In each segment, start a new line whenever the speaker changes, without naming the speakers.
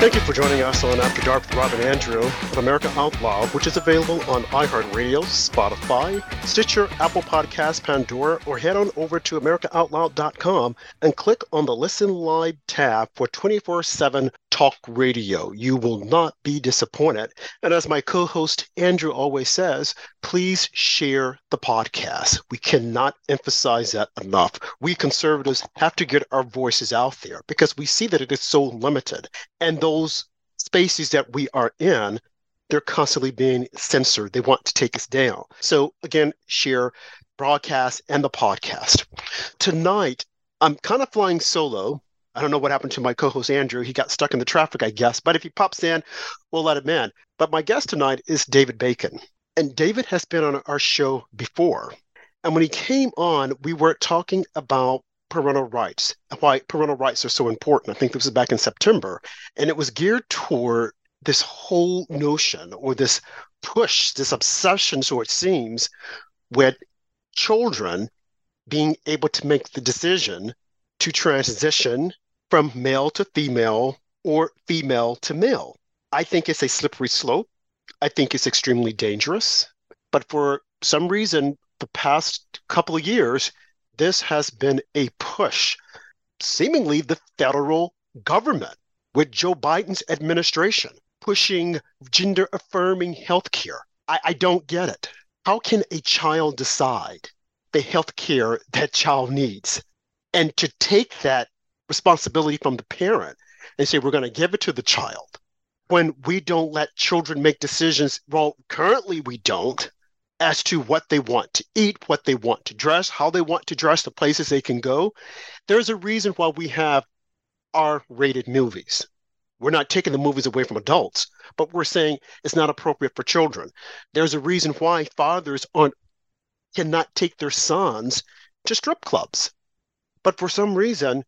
Thank you for joining us on After Dark with Rob and Andrew of America Out Loud, which is available on iHeartRadio, Spotify, Stitcher, Apple Podcasts, Pandora, or head on over to AmericaOutloud.com and click on the Listen Live tab for 24 7 talk radio. You will not be disappointed. And as my co host Andrew always says, please share the podcast. We cannot emphasize that enough. We conservatives have to get our voices out there because we see that it is so limited. And those spaces that we are in, they're constantly being censored. They want to take us down. So, again, share broadcast and the podcast. Tonight, I'm kind of flying solo I don't know what happened to my co-host Andrew. He got stuck in the traffic, I guess. But if he pops in, we'll let him in. But my guest tonight is David Bacon. And David has been on our show before. And when he came on, we were talking about parental rights and why parental rights are so important. I think this was back in September. And it was geared toward this whole notion or this push, this obsession, so it seems, with children being able to make the decision to transition from male to female or female to male. I think it's a slippery slope. I think it's extremely dangerous. But for some reason, the past couple of years, this has been a push, seemingly the federal government with Joe Biden's administration pushing gender affirming health care. I, I don't get it. How can a child decide the health care that child needs? and to take that responsibility from the parent and say we're going to give it to the child. When we don't let children make decisions well currently we don't as to what they want to eat what they want to dress how they want to dress the places they can go. There's a reason why we have r rated movies. We're not taking the movies away from adults but we're saying it's not appropriate for children. There's a reason why fathers aren't cannot take their sons to strip clubs. But for some reason,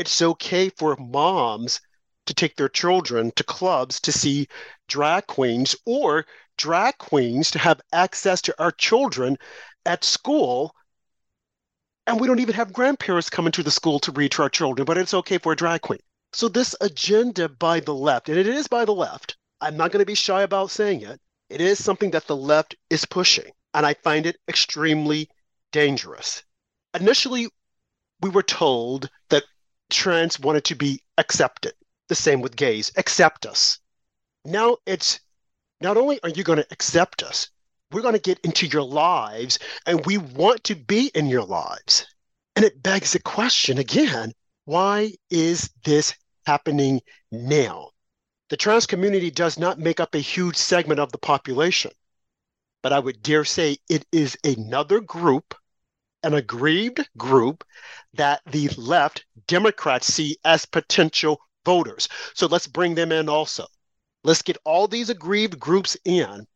it's okay for moms to take their children to clubs to see drag queens or drag queens to have access to our children at school. And we don't even have grandparents coming to the school to read to our children, but it's okay for a drag queen. So, this agenda by the left, and it is by the left, I'm not going to be shy about saying it, it is something that the left is pushing. And I find it extremely dangerous. Initially, we were told that trans wanted to be accepted. The same with gays. Accept us. Now it's not only are you going to accept us, we're going to get into your lives and we want to be in your lives. And it begs the question again why is this happening now? The trans community does not make up a huge segment of the population, but I would dare say it is another group an aggrieved group that the left Democrats see as potential voters. So let's bring them in also. Let's get all these aggrieved groups in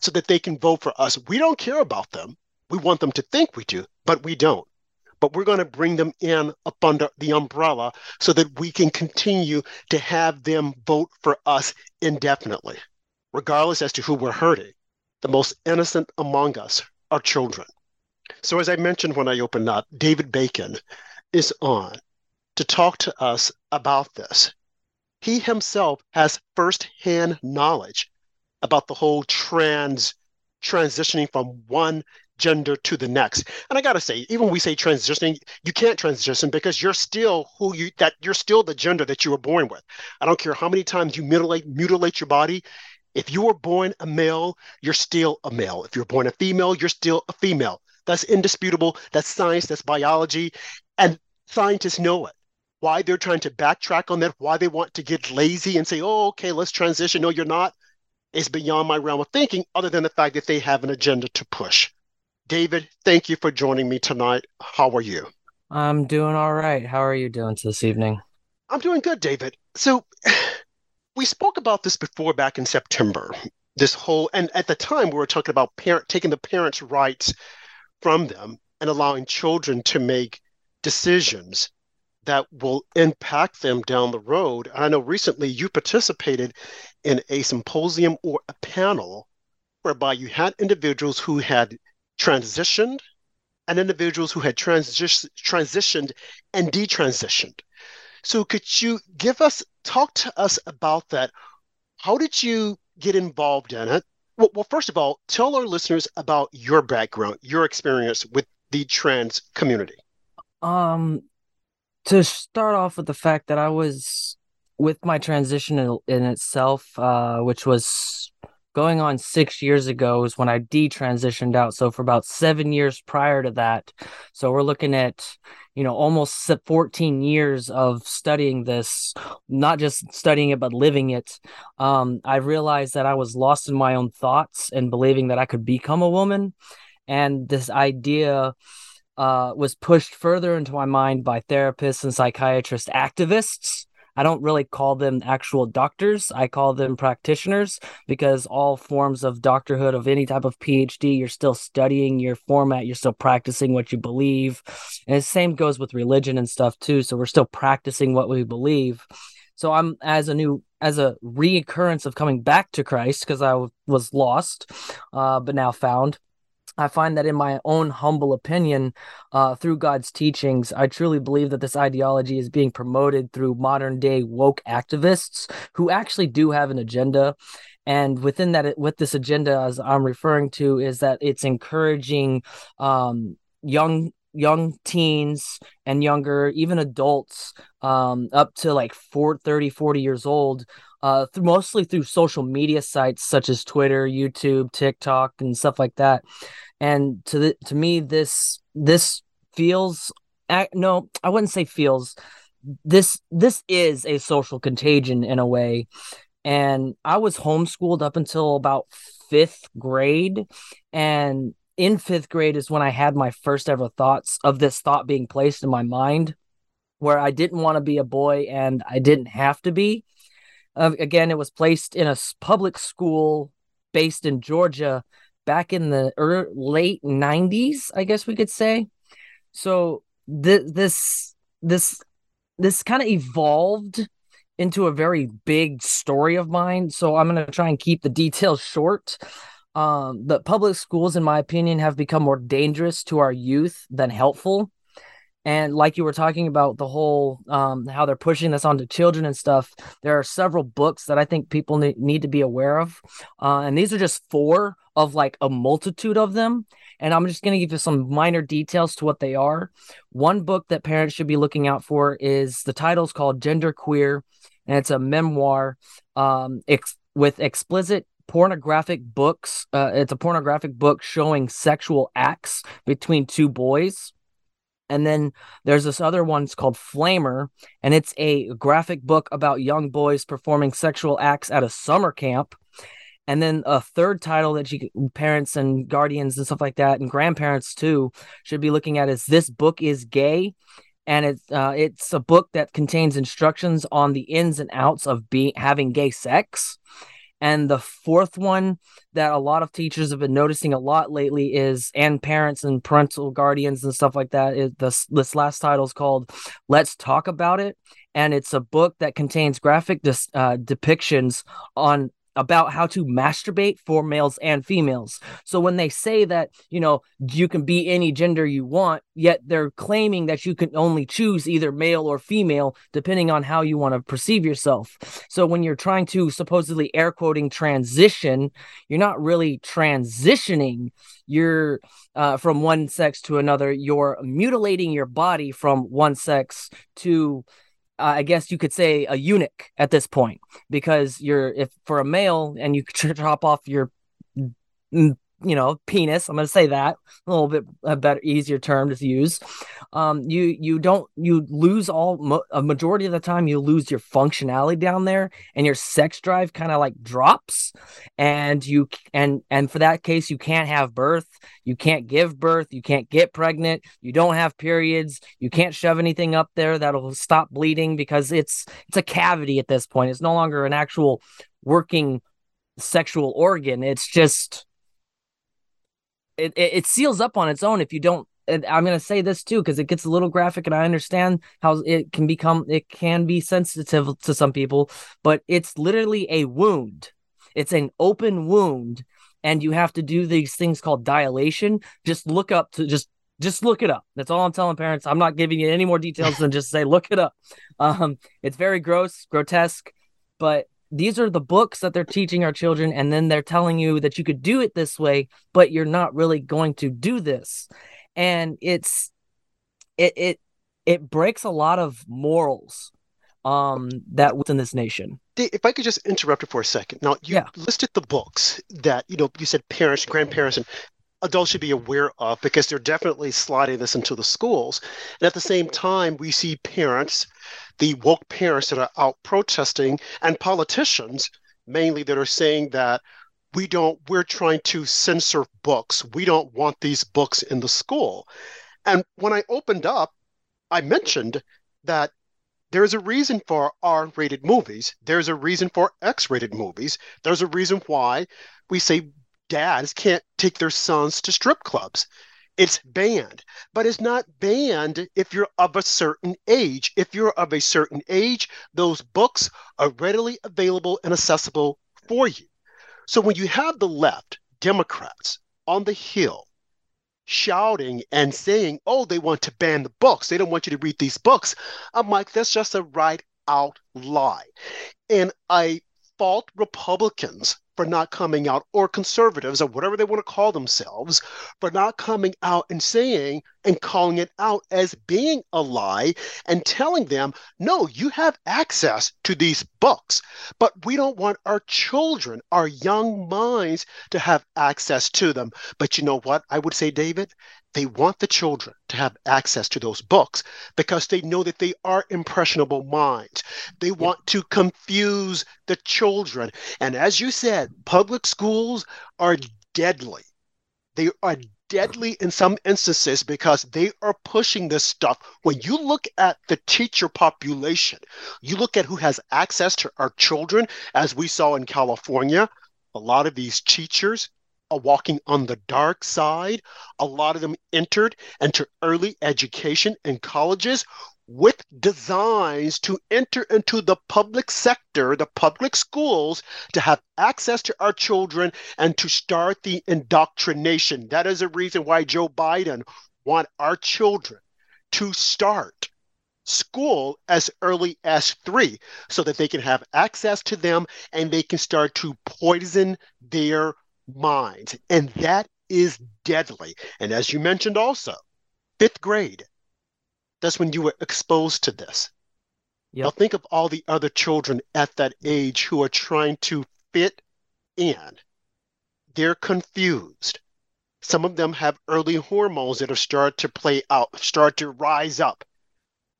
so that they can vote for us. We don't care about them. We want them to think we do, but we don't. But we're going to bring them in up under the umbrella so that we can continue to have them vote for us indefinitely, regardless as to who we're hurting. The most innocent among us are children. So, as I mentioned when I opened up, David Bacon is on to talk to us about this. He himself has firsthand knowledge about the whole trans transitioning from one gender to the next. And I gotta say, even when we say transitioning, you can't transition because you're still who you that you're still the gender that you were born with. I don't care how many times you mutilate mutilate your body. If you were born a male, you're still a male. If you're born a female, you're still a female. That's indisputable. That's science, that's biology. And scientists know it. Why they're trying to backtrack on that, why they want to get lazy and say, oh, okay, let's transition. No, you're not, is beyond my realm of thinking, other than the fact that they have an agenda to push. David, thank you for joining me tonight. How are you?
I'm doing all right. How are you doing this evening?
I'm doing good, David. So, we spoke about this before back in September. This whole, and at the time we were talking about parent taking the parents' rights from them and allowing children to make decisions that will impact them down the road. I know recently you participated in a symposium or a panel whereby you had individuals who had transitioned and individuals who had transi- transitioned and detransitioned. So could you give us talk to us about that? How did you get involved in it? Well, well, first of all, tell our listeners about your background, your experience with the trans community.
Um, to start off with the fact that I was with my transition in, in itself, uh, which was going on six years ago, is when I detransitioned out. So for about seven years prior to that, so we're looking at you know almost 14 years of studying this not just studying it but living it. Um, i realized that i was lost in my own thoughts and believing that i could become a woman. And this idea uh, was pushed further into my mind by therapists and psychiatrist activists I don't really call them actual doctors. I call them practitioners because all forms of doctorhood of any type of PhD, you're still studying your format, you're still practicing what you believe. And the same goes with religion and stuff too. So we're still practicing what we believe. So I'm as a new as a reoccurrence of coming back to Christ because I w- was lost, uh, but now found. I find that in my own humble opinion, uh, through God's teachings, I truly believe that this ideology is being promoted through modern day woke activists who actually do have an agenda. And within that, with this agenda, as I'm referring to, is that it's encouraging um, young young teens and younger even adults um, up to like 4 30 40 years old uh, th- mostly through social media sites such as twitter youtube tiktok and stuff like that. And to the to me this this feels no i wouldn't say feels this this is a social contagion in a way. And i was homeschooled up until about fifth grade and in fifth grade is when i had my first ever thoughts of this thought being placed in my mind where i didn't want to be a boy and i didn't have to be uh, again it was placed in a public school based in georgia back in the early, late 90s i guess we could say. So th- this this this kind of evolved into a very big story of mine so i'm going to try and keep the details short. Um, the public schools in my opinion have become more dangerous to our youth than helpful and like you were talking about the whole um, how they're pushing this onto children and stuff there are several books that i think people need, need to be aware of uh, and these are just four of like a multitude of them. And I'm just going to give you some minor details to what they are. One book that parents should be looking out for is the title's called Gender Queer, and it's a memoir um, ex- with explicit pornographic books. Uh, it's a pornographic book showing sexual acts between two boys. And then there's this other one it's called Flamer, and it's a graphic book about young boys performing sexual acts at a summer camp. And then a third title that you parents and guardians and stuff like that, and grandparents too, should be looking at is this book is gay, and it's uh, it's a book that contains instructions on the ins and outs of being having gay sex. And the fourth one that a lot of teachers have been noticing a lot lately is, and parents and parental guardians and stuff like that, is this this last title is called "Let's Talk About It," and it's a book that contains graphic dis, uh, depictions on about how to masturbate for males and females. So when they say that, you know, you can be any gender you want, yet they're claiming that you can only choose either male or female depending on how you want to perceive yourself. So when you're trying to supposedly air quoting transition, you're not really transitioning. You're uh, from one sex to another. You're mutilating your body from one sex to uh, I guess you could say a eunuch at this point because you're if for a male and you could chop off your you know penis i'm going to say that a little bit a better easier term to use. Um you you don't you lose all a majority of the time you lose your functionality down there and your sex drive kind of like drops and you and and for that case you can't have birth you can't give birth you can't get pregnant you don't have periods you can't shove anything up there that'll stop bleeding because it's it's a cavity at this point. It's no longer an actual working sexual organ. It's just it, it, it seals up on its own if you don't and I'm going to say this too because it gets a little graphic and I understand how it can become it can be sensitive to some people but it's literally a wound it's an open wound and you have to do these things called dilation just look up to just Just look it up. That's all I'm telling parents. I'm not giving you any more details than just say look it up. Um, it's very gross, grotesque, but these are the books that they're teaching our children and then they're telling you that you could do it this way but you're not really going to do this. And it's it it it breaks a lot of morals um that within this nation.
If i could just interrupt you for a second. Now you yeah. listed the books that you know you said parents grandparents and adults should be aware of because they're definitely sliding this into the schools. And at the same time, we see parents, the woke parents that are out protesting, and politicians mainly that are saying that we don't, we're trying to censor books. We don't want these books in the school. And when I opened up, I mentioned that there's a reason for R rated movies. There's a reason for X rated movies. There's a reason why we say dads can't take their sons to strip clubs. It's banned, but it's not banned if you're of a certain age. If you're of a certain age, those books are readily available and accessible for you. So when you have the left, Democrats on the Hill, shouting and saying, oh, they want to ban the books, they don't want you to read these books, I'm like, that's just a right out lie. And I fault Republicans for not coming out, or conservatives, or whatever they want to call themselves, for not coming out and saying and calling it out as being a lie and telling them, no, you have access to these books, but we don't want our children, our young minds, to have access to them. But you know what? I would say, David, they want the children to have access to those books because they know that they are impressionable minds. They want to confuse the children. And as you said, public schools are deadly. They are deadly in some instances because they are pushing this stuff. When you look at the teacher population, you look at who has access to our children, as we saw in California, a lot of these teachers walking on the dark side. A lot of them entered into early education and colleges with designs to enter into the public sector, the public schools, to have access to our children and to start the indoctrination. That is a reason why Joe Biden want our children to start school as early as three so that they can have access to them and they can start to poison their minds. And that is deadly. And as you mentioned also, fifth grade, that's when you were exposed to this. Yep. Now think of all the other children at that age who are trying to fit in. They're confused. Some of them have early hormones that have started to play out, start to rise up.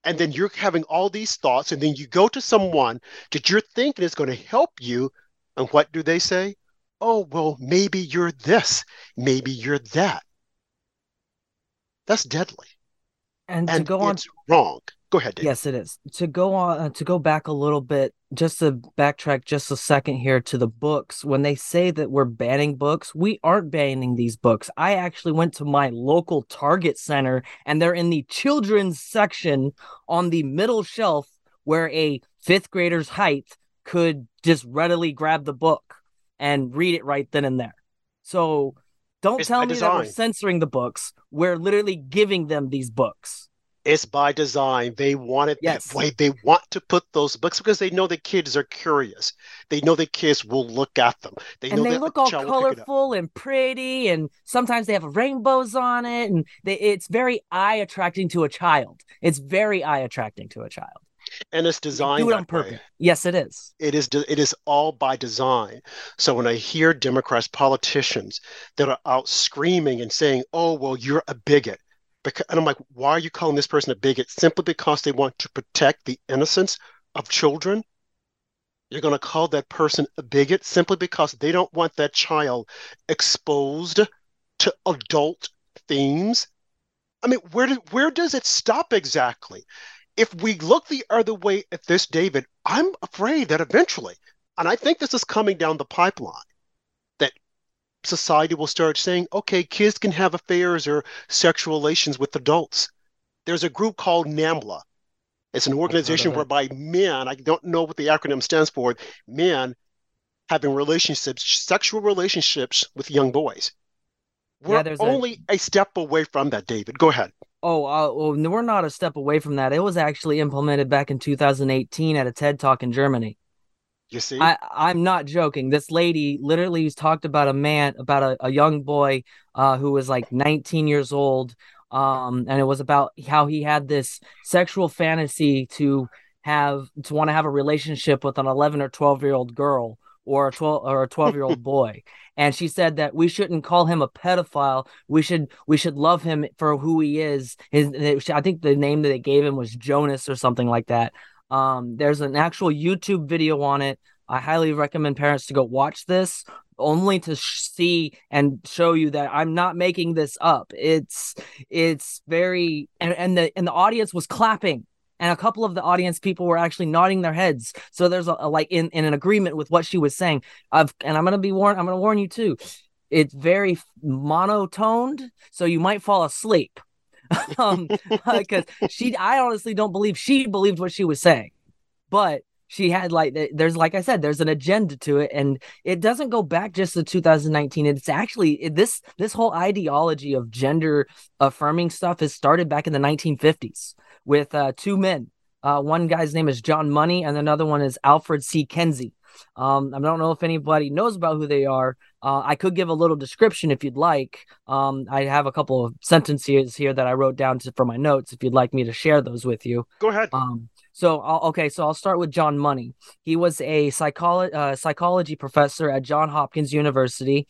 And then you're having all these thoughts, and then you go to someone that you're thinking is going to help you. And what do they say? Oh, well, maybe you're this, maybe you're that. That's deadly.
And, and to go on,
wrong. Go ahead. Dave.
Yes, it is. To go on, uh, to go back a little bit, just to backtrack just a second here to the books. When they say that we're banning books, we aren't banning these books. I actually went to my local Target center, and they're in the children's section on the middle shelf, where a fifth grader's height could just readily grab the book and read it right then and there. So don't it's tell me that we're censoring the books. We're literally giving them these books.
It's by design. They want it yes. that way. They want to put those books because they know the kids are curious. They know the kids will look at them.
They and they look all colorful and pretty, and sometimes they have rainbows on it, and they, it's very eye attracting to a child. It's very eye attracting to a child
and it's designed
do it on purpose. Way. Yes, it is.
It is. it is all by design. So when I hear Democrats politicians that are out screaming and saying, "Oh, well, you're a bigot," because, and I'm like, "Why are you calling this person a bigot?" Simply because they want to protect the innocence of children. You're going to call that person a bigot simply because they don't want that child exposed to adult themes. I mean, where do, where does it stop exactly? If we look the other way at this, David, I'm afraid that eventually, and I think this is coming down the pipeline, that society will start saying, okay, kids can have affairs or sexual relations with adults. There's a group called NAMBLA. It's an organization whereby men, I don't know what the acronym stands for, men having relationships, sexual relationships with young boys We're
Yeah, there's a-
only a... step away from that, David. Go ahead.
Oh, uh, well, we're not a step away from that. It was actually implemented back in 2018 at a TED Talk in Germany.
You see?
I, I'm not joking. This lady literally talked about a man, about a, a young boy uh, who was like 19 years old. Um, and it was about how he had this sexual fantasy to have to want to have a relationship with an 11 or 12 year old girl or a 12 or a 12 year old boy. And she said that we shouldn't call him a pedophile. We should we should love him for who he is. His i think the name that they gave him was jonas or something like that. Um there's an actual youtube video on it. I highly recommend parents to go watch this only to sh- see and show you that i'm not making this up. It's it's very and, and the and the audience was clapping and a couple of the audience people were actually nodding their heads. So there's a, a like in, in an agreement with what she was saying. I've and i'm gonna be warned i'm gonna warn you too. It's very monotoned so you might fall asleep. Um because she i honestly don't believe she believed what she was saying. But she had like there's like i said there's an agenda to it. And it doesn't go back just to 2019 it's actually this this whole ideology of gender affirming stuff has started back in the 1950s with uh, two men uh, one guy's name is john money and another one is alfred c Kinsey. um, I don't know if anybody knows about who they are. Uh, I could give a little description if you'd like. Um, I have a couple of sentences here that I wrote down to, for my notes. If you'd like me to share those with you,
go ahead.
Um, so I'll, okay, so I'll start with John Money. He was a psycholo- uh, psychology professor at John Hopkins University.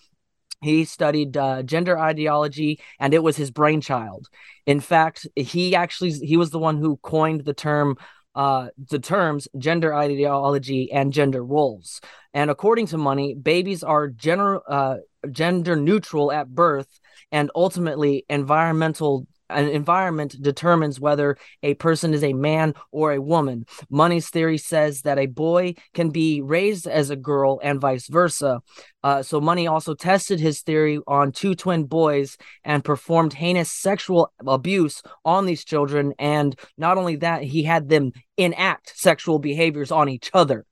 He studied uh, gender ideology, and it was his brainchild. In fact, he actually he was the one who coined the term uh, the terms gender ideology and gender roles. And according to Money, babies are gender uh, gender neutral at birth, and ultimately environmental an environment determines whether a person is a man or a woman. Money's theory says that a boy can be raised as a girl and vice versa. Uh, so Money also tested his theory on two twin boys and performed heinous sexual abuse on these children. And not only that, he had them enact sexual behaviors on each other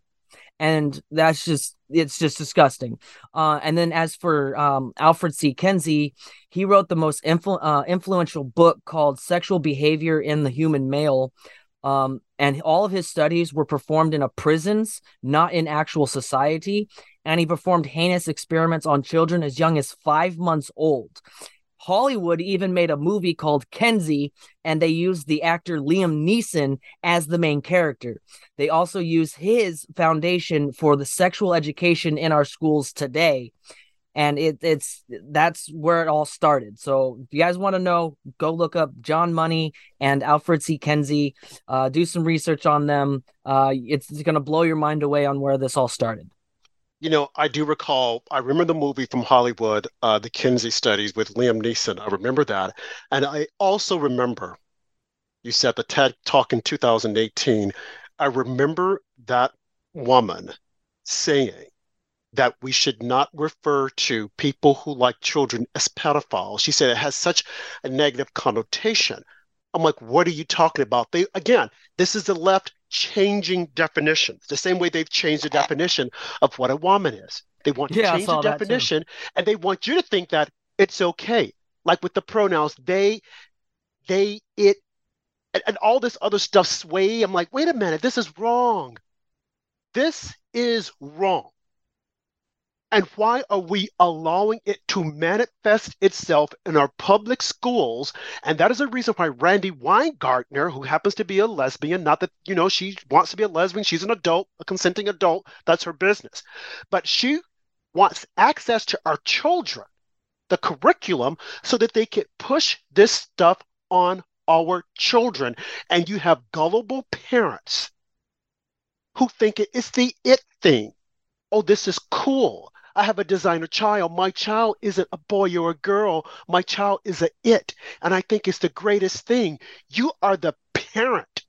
and that's just it's just disgusting. Uh, and then as for um, Alfred C. Kinsey, he wrote the most influ- uh, influential book called Sexual Behavior in the Human Male. Um, and all of his studies were performed in a prisons, not in actual society. And he performed heinous experiments on children as young as five months old. Hollywood even made a movie called Kinsey, and they used the actor Liam Neeson as the main character. They also use his foundation for the sexual education in our schools today. And it, it's that's where it all started. So if you guys want to know, go look up John Money and Alfred C. Kinsey. Uh, do some research on them. Uh, it's, it's going to blow your mind away on where this all started
you know, I do recall, I remember the movie from Hollywood, uh, the Kinsey studies with Liam Neeson. I remember that. And I also remember, you said the TED talk in 2018. I remember that woman saying that we should not refer to people who like children as pedophiles. She said it has such a negative connotation. I'm like, what are you talking about? They again, this is the left changing definitions, the same way they've changed the definition of what a woman is. They want to yeah, change the definition and they want you to think that it's okay. Like with the pronouns, they, they, it, and, and all this other stuff sway. I'm like, wait a minute, this is wrong. This is wrong. And why are we allowing it to manifest itself in our public schools? And that is a reason why Randi Weingarten, who happens to be a lesbian, not that, you know, she wants to be a lesbian, she's an adult, a consenting adult, that's her business. But she wants access to our children, the curriculum, so that they can push this stuff on our children. And you have gullible parents who think it's the it thing. Oh, this is cool. I have a designer child. My child isn't a boy or a girl. My child is a it. And I think it's the greatest thing. You are the parent.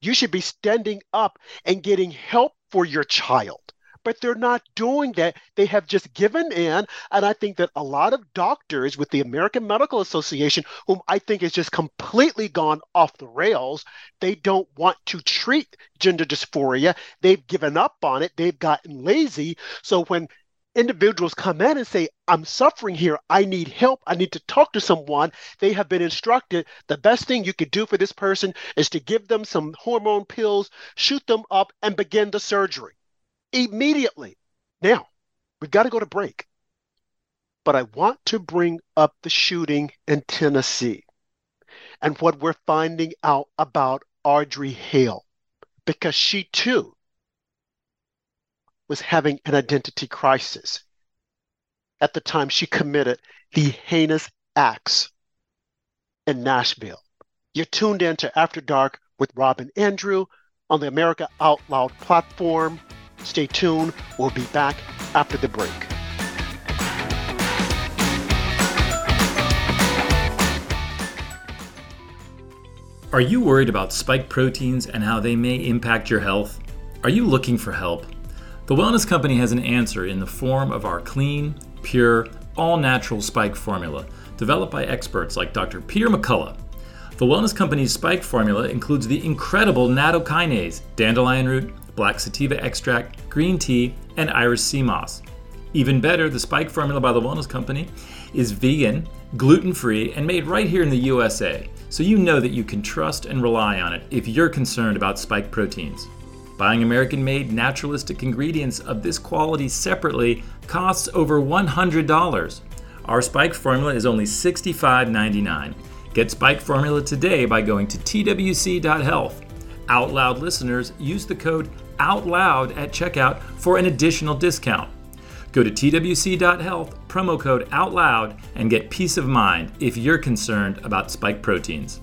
You should be standing up and getting help for your child. But they're not doing that. They have just given in. And I think that a lot of doctors with the American Medical Association, whom I think has just completely gone off the rails, they don't want to treat gender dysphoria. They've given up on it. They've gotten lazy. So when individuals come in and say, I'm suffering here. I need help. I need to talk to someone. They have been instructed the best thing you could do for this person is to give them some hormone pills, shoot them up, and begin the surgery immediately. Now, we've got to go to break. But I want to bring up the shooting in Tennessee and what we're finding out about Audrey Hale because she too was having an identity crisis at the time she committed the heinous acts in Nashville. You're tuned in to After Dark with Rob and Andrew on the America Out Loud platform. Stay tuned. We'll be back after the break.
Are you worried about spike proteins and how they may impact your health? Are you looking for help? The Wellness Company has an answer in the form of our clean, pure, all natural spike formula, developed by experts like Dr. Peter McCullough. The Wellness Company's spike formula includes the incredible nattokinase, dandelion root, black sativa extract, green tea, and Irish sea moss. Even better, the spike formula by the Wellness Company is vegan, gluten free, and made right here in the USA, so you know that you can trust and rely on it if you're concerned about spike proteins. Buying American made naturalistic ingredients of this quality separately costs over $100. Our Spike formula is only $65.99. Get Spike formula today by going to twc.health. Out Loud listeners use the code OUTLOUD at checkout for an additional discount. Go to twc.health, promo code OUTLOUD, and get peace of mind if you're concerned about spike proteins.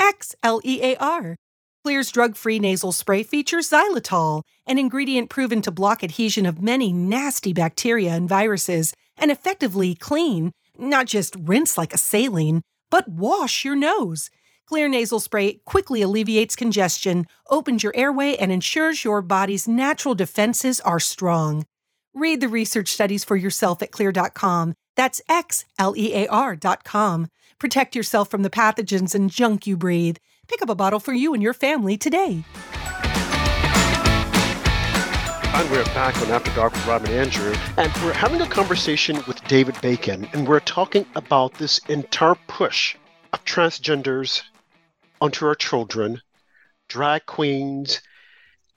X L E A R. Xlear's drug free nasal spray features xylitol, an ingredient proven to block adhesion of many nasty bacteria and viruses and effectively clean, not just rinse like a saline, but wash your nose. Xlear nasal spray quickly alleviates congestion, opens your airway, and ensures your body's natural defenses are strong. Read the research studies for yourself at xlear.com. That's X L E A R.com. Protect yourself from the pathogens and junk you breathe. Pick up a bottle for you and your family today.
And we're back on After Dark with Rob and Andrew, and we're having a conversation with David Bacon, and we're talking about this entire push of transgenders onto our children, drag queens.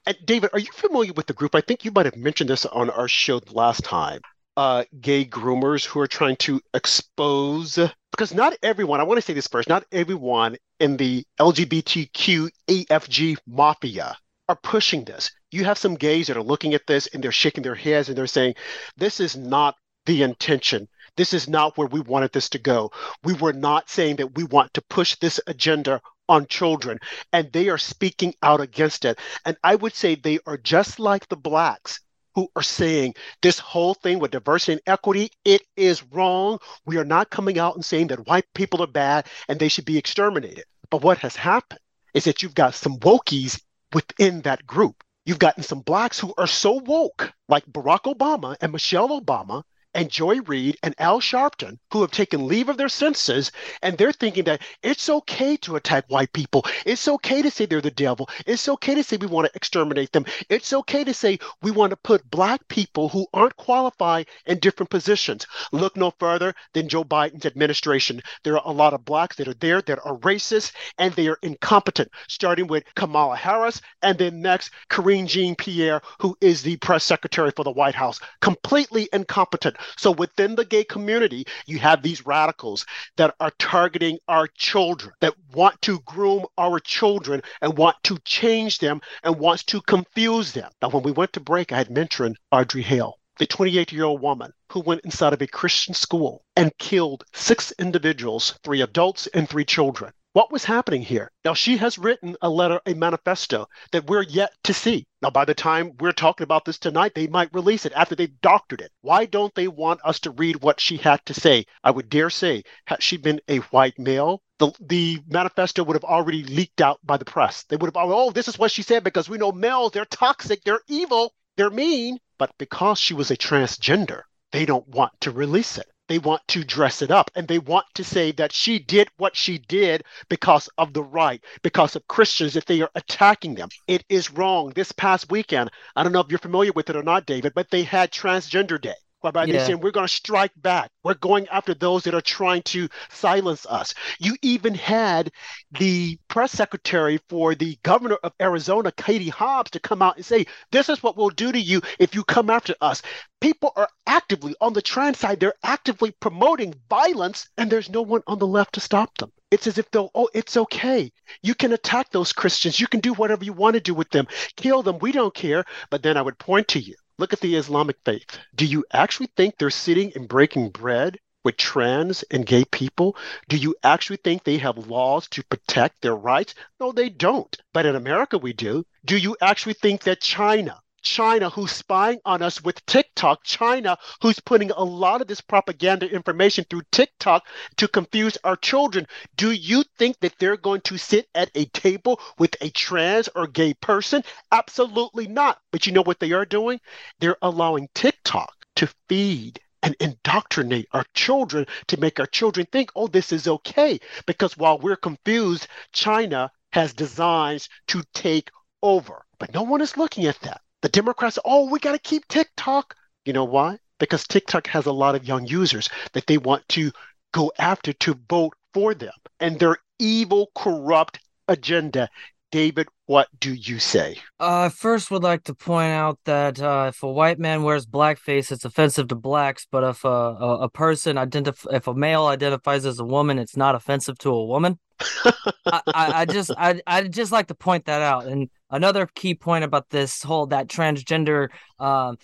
And David, are you familiar with the group? I think you might have mentioned this on our show last time. Uh, gay groomers who are trying to expose because not everyone, I want to say this first, not everyone in the LGBTQ AFG mafia are pushing this. You have some gays that are looking at this and they're shaking their heads and they're saying, this is not the intention. This is not where we wanted this to go. We were not saying that we want to push this agenda on children, and they are speaking out against it. And I would say they are just like the blacks who are saying this whole thing with diversity and equity, it is wrong. We are not coming out and saying that white people are bad and they should be exterminated. But what has happened is that you've got some wokies within that group. You've gotten some blacks who are so woke, like Barack Obama and Michelle Obama, and Joy Reid and Al Sharpton, who have taken leave of their senses, and they're thinking that it's okay to attack white people. It's okay to say they're the devil. It's okay to say we want to exterminate them. It's okay to say we want to put black people who aren't qualified in different positions. Look no further than Joe Biden's administration. There are a lot of blacks that are there that are racist and they are incompetent, starting with Kamala Harris and then next Karine Jean Pierre, who is the press secretary for the White House. Completely incompetent. So within the gay community, you have these radicals that are targeting our children, that want to groom our children and want to change them and wants to confuse them. Now, when we went to break, I had mentioned Audrey Hale the 28 year old woman who went inside of a Christian school and killed six individuals, three adults and three children. What was happening here? Now, she has written a letter, a manifesto that we're yet to see. Now, by the time we're talking about this tonight, they might release it after they've doctored it. Why don't they want us to read what she had to say? I would dare say, had she been a white male, the, the manifesto would have already leaked out by the press. They would have, oh, this is what she said because we know males, they're toxic, they're evil, they're mean. But because she was a transgender, they don't want to release it. They want to dress it up and they want to say that she did what she did because of the right, because of Christians, if they are attacking them. It is wrong. This past weekend, I don't know if you're familiar with it or not, David, but they had Transgender Day whereby yeah. saying we're going to strike back. We're going after those that are trying to silence us. You even had the press secretary for the governor of Arizona, Katie Hobbs, to come out and say, This is what we'll do to you if you come after us. People are actively on the trans side, they're actively promoting violence, and there's no one on the left to stop them. It's as if they'll, oh, it's okay. You can attack those Christians. You can do whatever you want to do with them, kill them. We don't care. But then I would point to you Look at the Islamic faith. Do you actually think they're sitting and breaking bread with trans and gay people? Do you actually think they have laws to protect their rights? No, they don't. But in America, we do. Do you actually think that China, China who's spying on us with TikTok, China who's putting a lot of this propaganda information through TikTok to confuse our children. Do you think that they're going to sit at a table with a trans or gay person? Absolutely not. But you know what they are doing? They're allowing TikTok to feed and indoctrinate our children to make our children think, oh, this is okay. Because while we're confused, China has designs to take over. But no one is looking at that. The Democrats, oh, we got to keep TikTok. You know why? Because TikTok has a lot of young users that they want to go after to vote for them and their evil, corrupt agenda. David, what do you say?
I uh, first would like to point out that uh, if a white man wears blackface, it's offensive to blacks. But if a, a, a person identif- if a male identifies as a woman, it's not offensive to a woman. I, I, I, just I I just like to point that out. And another key point about this whole that transgender um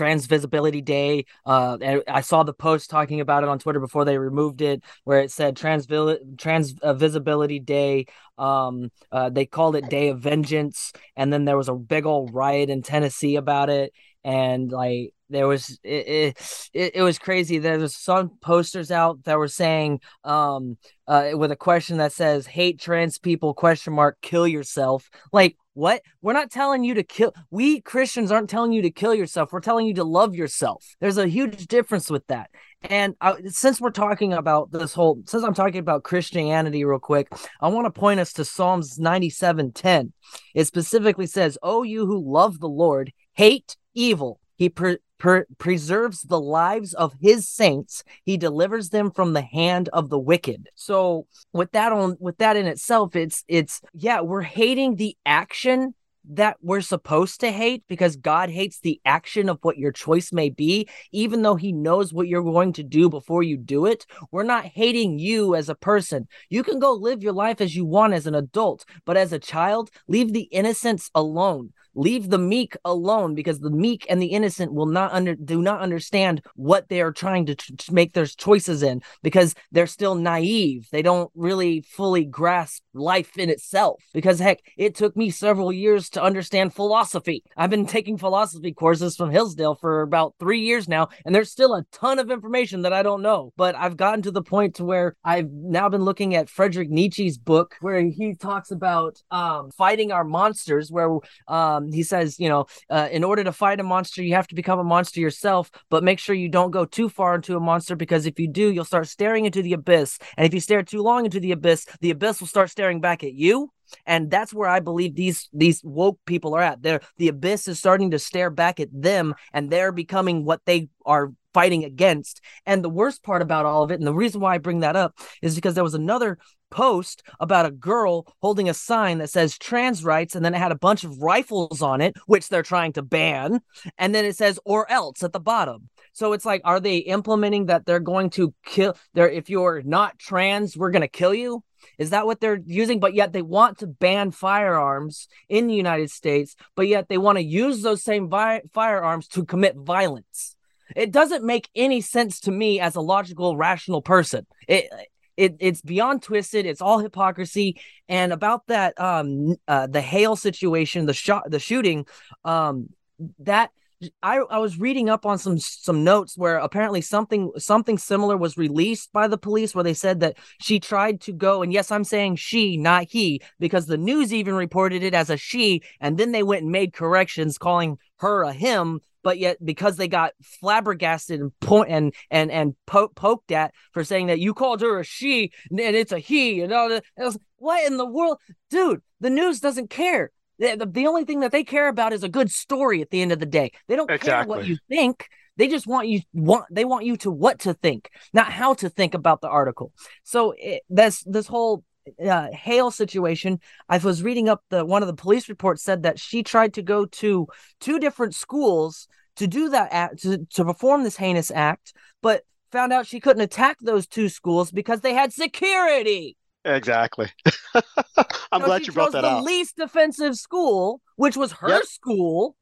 trans visibility day uh and i saw the post talking about it on twitter before they removed it where it said trans trans uh, visibility day um uh, they called it day of vengeance and then there was a big old riot in tennessee about it and like there was it, it, it was crazy. There was some posters out that were saying um uh with a question that says hate trans people question mark kill yourself. Like what? We're not telling you to kill we christians aren't telling you to kill yourself. We're telling you to love yourself. There's a huge difference with that. And I, since we're talking about this whole since i'm talking about christianity real quick i want to point us to psalms 97 10 it specifically says oh you who love the lord hate evil. He pre- per- preserves the lives of his saints. He delivers them from the hand of the wicked. So with that on with that in itself, it's it's yeah, we're hating the action that we're supposed to hate because God hates the action of what your choice may be, even though He knows what you're going to do before you do it. We're not hating you as a person. You can go live your life as you want as an adult, but as a child, leave the innocence alone leave the meek alone because the meek and the innocent will not under do not understand what they are trying to, make their choices in because they're still naive. They don't really fully grasp life in itself. Because heck it took me several years to understand philosophy. I've been taking philosophy courses from hillsdale for about three years now and there's still a ton of information that i don't know. But i've gotten to the point to where i've now been looking at frederick nietzsche's book where he talks about um, fighting our monsters where um, he says, you know, uh, in order to fight a monster, you have to become a monster yourself, but make sure you don't go too far into a monster because if you do, you'll start staring into the abyss. And if you stare too long into the abyss, the abyss will start staring back at you. And that's where i believe these these woke people are at. They're the abyss is starting to stare back at them and they're becoming what they are fighting against. And the worst part about all of it and the reason why i bring that up is because there was another post about a girl holding a sign that says trans rights and then it had a bunch of rifles on it which they're trying to ban and then it says or else at the bottom So it's like, are they implementing that they're going to kill? There, if you're not trans, we're going to kill you. Is that what they're using? But yet they want to ban firearms in the United States, but yet they want to use those same vi- firearms to commit violence. It doesn't make any sense to me as a logical, rational person. It it it's beyond twisted. It's all hypocrisy. And about that, um, uh, the Hale situation, the shot, the shooting, um, that I, I was reading up on some some notes where apparently something something similar was released by the police where they said that she tried to go and yes I'm saying she not he because the news even reported it as a she and then they went and made corrections calling her a him but yet because they got flabbergasted and point and and and po- poked at for saying that you called her a she and it's a he and all that what in the world? Dude the news doesn't care. The, the only thing that they care about is a good story at the end of the day. They don't exactly. care what you think. They just want you want they want you to what to think not how to think about the article. So it, this this whole uh, Hale situation, I was reading up the one of the police reports said that she tried to go to two different schools to do that act to, to perform this heinous act, but found out she couldn't attack those two schools because they had security.
Exactly. I'm so glad you brought that
the
out.
Least defensive school, which was her yep. school,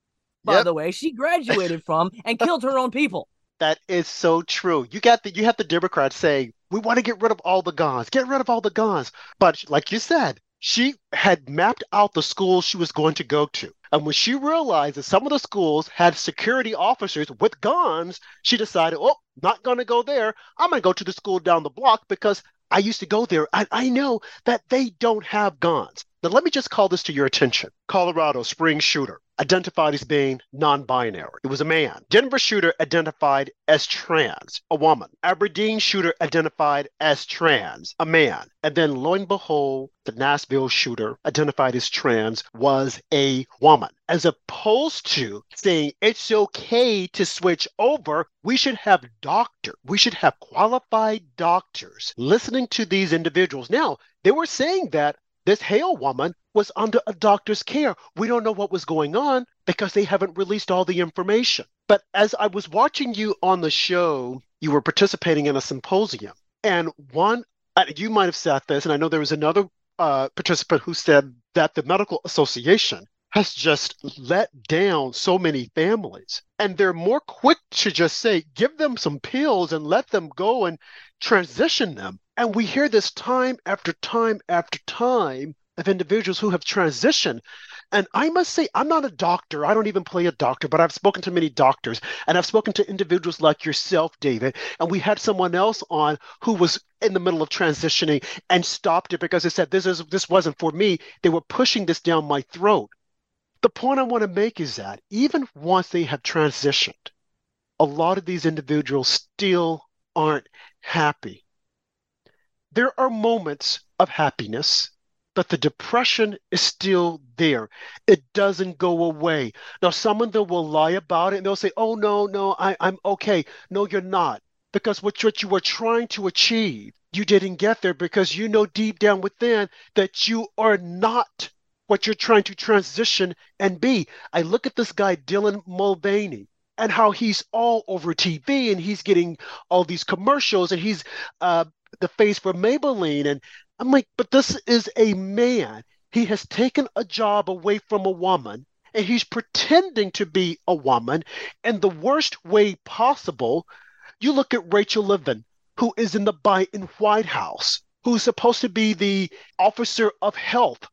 by yep. the way, she graduated from and killed her own people.
That is so true. You got the you have the Democrats saying we want to get rid of all the guns, get rid of all the guns. But like you said, she had mapped out the schools she was going to go to. And when she realized that some of the schools had security officers with guns, she decided, oh, not going to go there. I'm going to go to the school down the block because I used to go there. I, I know that they don't have guns. Now, let me just call this to your attention. Colorado spring shooter identified as being non binary. It was a man. Denver shooter identified as trans, a woman. Aberdeen shooter identified as trans, a man. And then lo and behold, the Nashville shooter identified as trans was a woman. As opposed to saying it's okay to switch over, we should have doctor. We should have qualified doctors listening to these individuals. Now, they were saying that this Hale woman was under a doctor's care. We don't know what was going on because they haven't released all the information. But as I was watching you on the show, you were participating in a symposium. And one, uh, you might have said this, and I know there was another uh, participant who said that the Medical Association has just let down so many families. And they're more quick to just say, give them some pills and let them go and transition them. And we hear this time after time after time of individuals who have transitioned. And I must say, I'm not a doctor. I don't even play a doctor, but I've spoken to many doctors and I've spoken to individuals like yourself, David. And we had someone else on who was in the middle of transitioning and stopped it because they said, this, is, this wasn't for me. They were pushing this down my throat. The point I want to make is that even once they have transitioned, a lot of these individuals still aren't happy there are moments of happiness, but the depression is still there. It doesn't go away. Now, some of them will lie about it and they'll say, oh, no, no, I, I'm okay. No, you're not. Because what, what you were trying to achieve, you didn't get there because you know deep down within that you are not what you're trying to transition and be. I look at this guy, Dylan Mulvaney and how he's all over TV and he's getting all these commercials and he's uh, the face for Maybelline. And I'm like, but this is a man. He has taken a job away from a woman and he's pretending to be a woman in the worst way possible. You look at Rachel Levine, who is in the Biden White House, who's supposed to be the officer of health,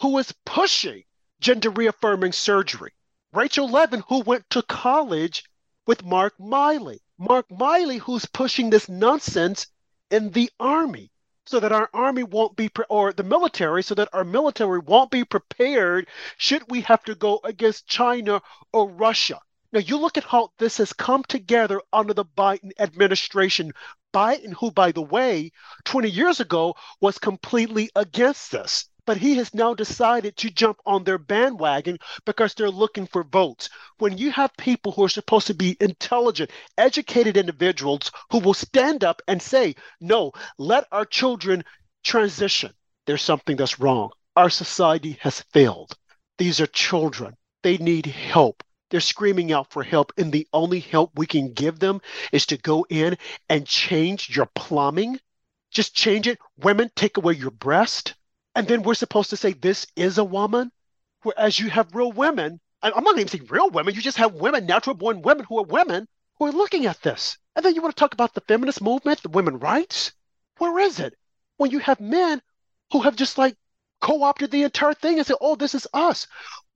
who is pushing gender reaffirming surgery. Rachel Levine, who went to college with Mark Milley. Mark Milley, who's pushing this nonsense in the army so that our army won't be pre- or the military so that our military won't be prepared should we have to go against China or Russia. Now you look at how this has come together under the Biden administration. Biden, who by the way, 20 years ago was completely against this but he has now decided to jump on their bandwagon because they're looking for votes. When you have people who are supposed to be intelligent, educated individuals who will stand up and say, no, let our children transition, there's something that's wrong. Our society has failed. These are children. They need help. They're screaming out for help, and the only help we can give them is to go in and change your plumbing. Just change it. Women, take away your breast. And then we're supposed to say, This is a woman. Whereas you have real women, and I'm not even saying real women, you just have women, natural born women who are women who are looking at this. And then you want to talk about the feminist movement, the women rights? Where is it? When you have men who have just like co opted the entire thing and said, Oh, this is us.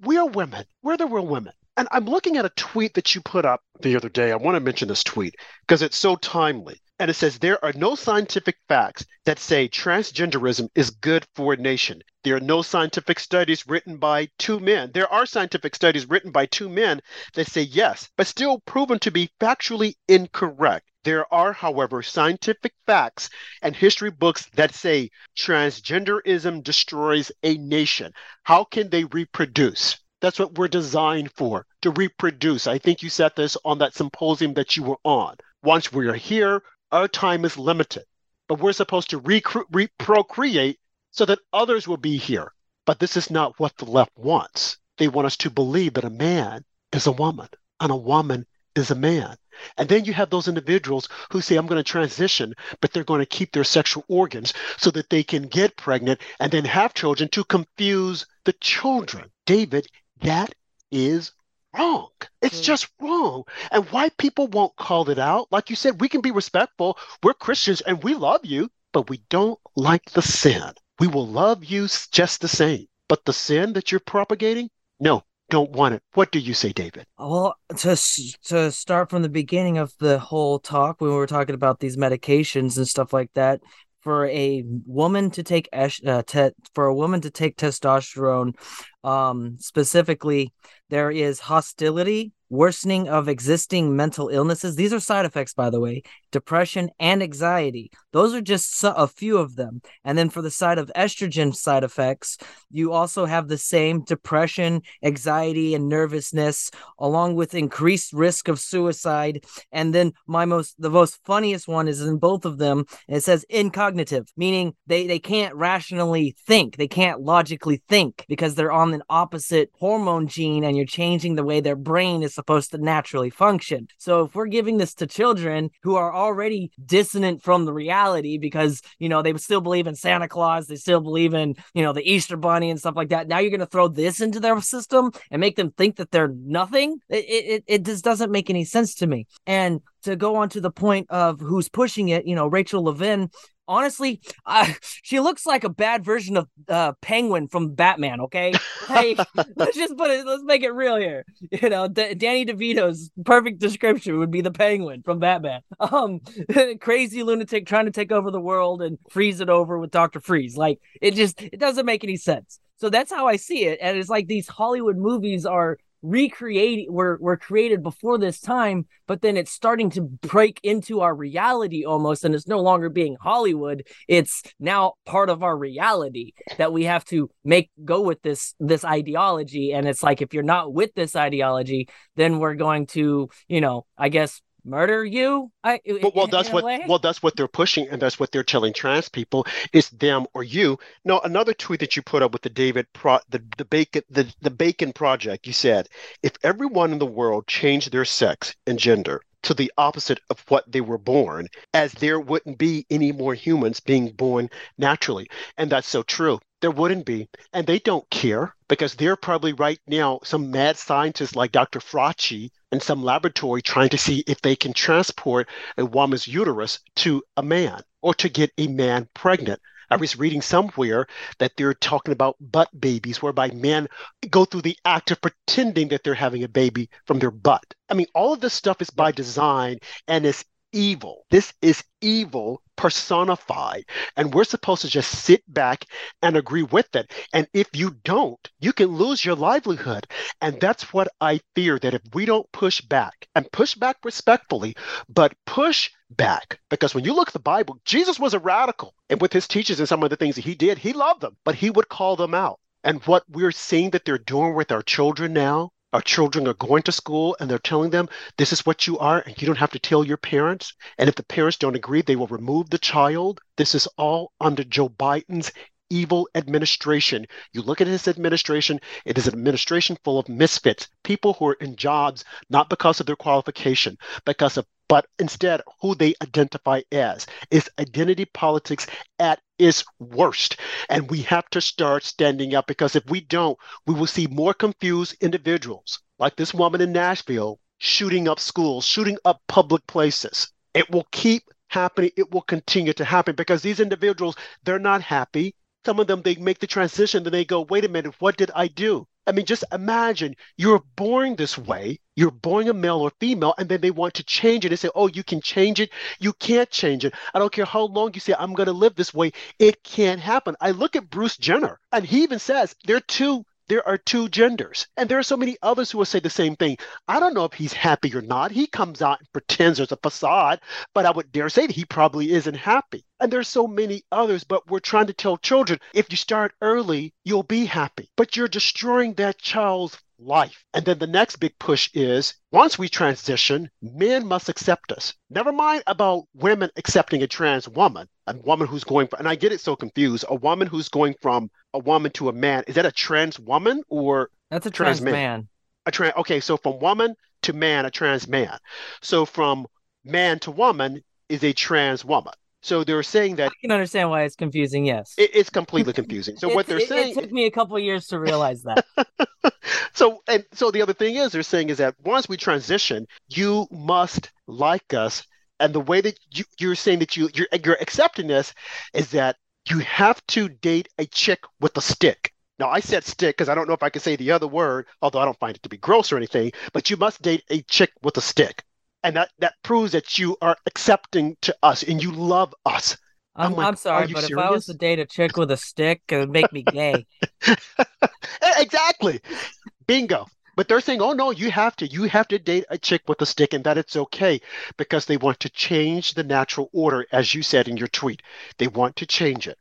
We're women. We're the real women. And I'm looking at a tweet that you put up the other day. I want to mention this tweet because it's so timely. And it says there are no scientific facts that say transgenderism is good for a nation. There are no scientific studies written by two men. There are scientific studies written by two men that say yes, but still proven to be factually incorrect. There are, however, scientific facts and history books that say transgenderism destroys a nation. How can they reproduce? That's what we're designed for, to reproduce. I think you said this on that symposium that you were on. Once we're here, our time is limited, but we're supposed to recru- re- procreate so that others will be here. But this is not what the left wants. They want us to believe that a man is a woman and a woman is a man. And then you have those individuals who say, I'm going to transition, but they're going to keep their sexual organs so that they can get pregnant and then have children to confuse the children. David, that is wrong. It's mm. just wrong. And why people won't call it out, like you said, we can be respectful. We're Christians and we love you, but we don't like the sin. We will love you just the same. But the sin that you're propagating, no, don't want it. What do you say, David?
Well, to to start from the beginning of the whole talk, when we were talking about these medications and stuff like that, for a woman to take uh, te- for a woman to take testosterone um, specifically there is hostility worsening of existing mental illnesses. These are side effects, by the way depression and anxiety. Those are just a few of them. And then for the side of estrogen side effects, you also have the same depression, anxiety, and nervousness, along with increased risk of suicide. And then my most, the most funniest one is in both of them. It says incognitive, meaning they, they can't rationally think, they can't logically think because they're on an opposite hormone gene and you're changing the way their brain is supposed to naturally function. So if we're giving this to children who are already dissonant from the reality because, you know, they still believe in Santa Claus, they still believe in, you know, the Easter Bunny and stuff like that. Now you're going to throw this into their system and make them think that they're nothing. It, it, it just doesn't make any sense to me. And to go on to the point of who's pushing it, you know, Rachel Levine honestly, uh, she looks like a bad version of uh, Penguin from Batman. Okay, like, let's just put it. Let's make it real here. You know, D- Danny DeVito's perfect description would be the Penguin from Batman. Um, crazy lunatic trying to take over the world and freeze it over with Doctor Freeze. Like it just it doesn't make any sense. So that's how I see it. And it's like these Hollywood movies are recreating were were created before this time but then it's starting to break into our reality almost and it's no longer being hollywood. It's now part of our reality that we have to make go with this this ideology. And it's like if you're not with this ideology then we're going to you know i guess murder you? I,
well, well that's what well that's what they're pushing and that's what they're telling trans people is them or you. No another tweet that you put up with the david pro the, the bacon the, the bacon project you said if everyone in the world changed their sex and gender to the opposite of what they were born as there wouldn't be any more humans being born naturally and that's so true there wouldn't be. And they don't care because they're probably right now some mad scientists like Dr. Fauci in some laboratory trying to see if they can transport a woman's uterus to a man or to get a man pregnant. I was reading somewhere that they're talking about butt babies, whereby men go through the act of pretending that they're having a baby from their butt. I mean, all of this stuff is by design and it's evil. This is evil personified. And we're supposed to just sit back and agree with it. And if you don't, you can lose your livelihood. And that's what I fear that if we don't push back and push back respectfully, but push back, because when you look at the Bible, Jesus was a radical. And with his teachings and some of the things that he did, he loved them, but he would call them out. And what we're seeing that they're doing with our children now our children are going to school and they're telling them this is what you are and you don't have to tell your parents. And if the parents don't agree, they will remove the child. This is all under Joe Biden's evil administration. You look at his administration, it is an administration full of misfits, people who are in jobs not because of their qualification, because of but instead who they identify as. It's identity politics at its worst. And we have to start standing up because if we don't, we will see more confused individuals like this woman in Nashville shooting up schools, shooting up public places. It will keep happening. It will continue to happen because these individuals, they're not happy. Some of them, they make the transition, then they go, wait a minute, what did I do? I mean, just imagine you're born this way, you're born a male or female, and then they want to change it and say, oh, you can change it. You can't change it. I don't care how long you say, I'm going to live this way. It can't happen. I look at Bruce Jenner, and he even says there are two there are two genders. And there are so many others who will say the same thing. I don't know if he's happy or not. He comes out and pretends there's a facade, but I would dare say that he probably isn't happy. And there's so many others, but we're trying to tell children if you start early, you'll be happy. But you're destroying that child's life. And then the next big push is once we transition, men must accept us. Never mind about women accepting a trans woman, a woman who's going from, and I get it so confused, a woman who's going from a woman to a man. Is that a trans woman or
that's a trans, trans man? man?
A trans, okay, so from woman to man, a trans man. So from man to woman is a trans woman. So they're saying that
I can understand why it's confusing. Yes,
it, it's completely confusing. So what they're
it,
saying
it took me a couple years to realize that.
so and so the other thing is they're saying is that once we transition, you must like us, and the way that you, you're saying that you you're, you're accepting this is that you have to date a chick with a stick. Now, I said stick because I don't know if I can say the other word, although I don't find it to be gross or anything, but you must date a chick with a stick and that that proves that you are accepting to us and you love us.
I'm, I'm, like, I'm sorry, but serious? if I was to date a chick with a stick, it would make me gay.
exactly. Bingo. But they're saying, oh no, you have to. You have to date a chick with a stick and that it's okay because they want to change the natural order, as you said in your tweet. They want to change it.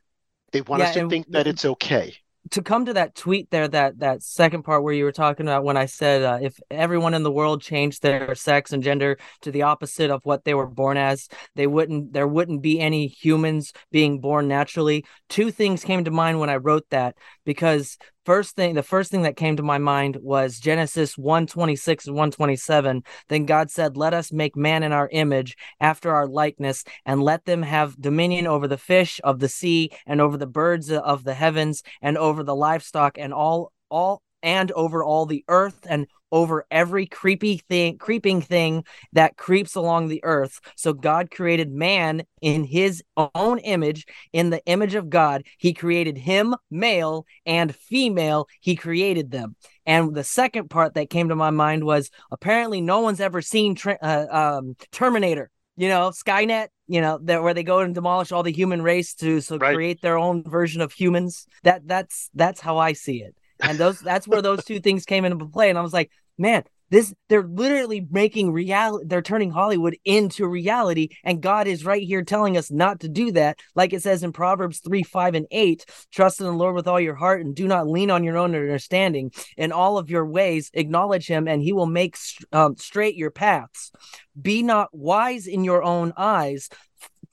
They want yeah, us to think that it's okay
to come to that tweet there that that second part where you were talking about when i said uh, if everyone in the world changed their sex and gender to the opposite of what they were born as they wouldn't there wouldn't be any humans being born naturally two things came to mind when i wrote that because first thing the first thing that came to my mind was genesis 126 and 127 then god said let us make man in our image after our likeness and let them have dominion over the fish of the sea and over the birds of the heavens and over the livestock and all all and over all the earth and over every creepy thing creeping thing that creeps along the earth. So god created man in his own image in the image of god. He created him male and female. He created them. And the second part that came to my mind was apparently no one's ever seen uh, um, terminator you know skynet you know that where they go and demolish all the human race to so right. create their own version of humans. That that's that's how i see it. And those that's where those two things came into play. And i was like man this they're literally making reality they're turning hollywood into reality and god is right here telling us not to do that like it says in proverbs 3 5 and 8 trust in the lord with all your heart and do not lean on your own understanding in all of your ways acknowledge him and he will make um, straight your paths be not wise in your own eyes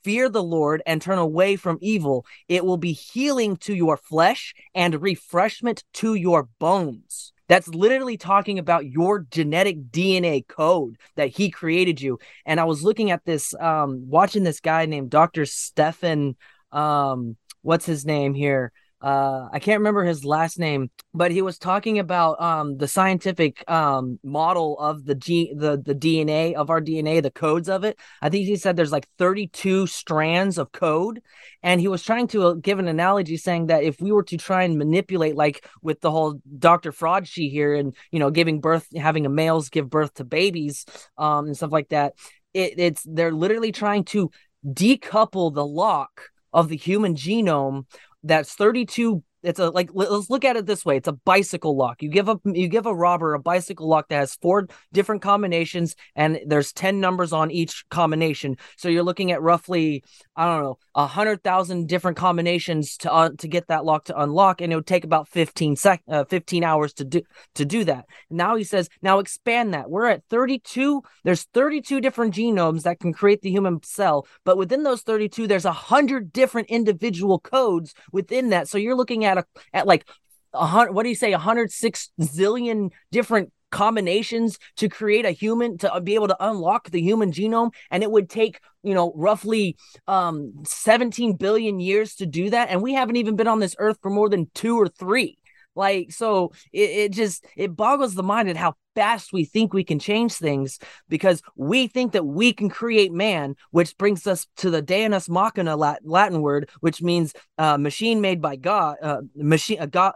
fear the Lord and turn away from evil. It will be healing to your flesh and refreshment to your bones. That's literally talking about your genetic DNA code that he created you. And I was looking at this, um, watching this guy named Dr. Stefan, um, what's his name here? Uh I can't remember his last name, but he was talking about um the scientific um model of the G the the DNA of our DNA, the codes of it. I think he said there's like 32 strands of code and he was trying to give an analogy saying that if we were to try and manipulate like with the whole Dr. Fraudchi here and you know giving birth having a males give birth to babies um and stuff like that, it, it's they're literally trying to decouple the lock of the human genome that's 32 it's a like let's look at it this way it's a bicycle lock. You give a you give a robber a bicycle lock that has four different combinations and there's 10 numbers on each combination. So you're looking at roughly i don't know a hundred thousand different combinations to uh, to get that lock to unlock and it would take about 15 sec uh, 15 hours to do to do that. Now he says now expand that. We're at 32 there's 32 different genomes that can create the human cell but within those 32 there's a hundred different individual codes within that. So you're looking at at a at like a hundred what do you say? 106 zillion different combinations to create a human to be able to unlock the human genome. And it would take you know roughly um 17 billion years to do that. And we haven't even been on this earth for more than two or three like so it, it just it boggles the mind at how fast we think we can change things because we think that we can create man which brings us to the deus machina latin word which means uh, machine made by god uh, machine uh, god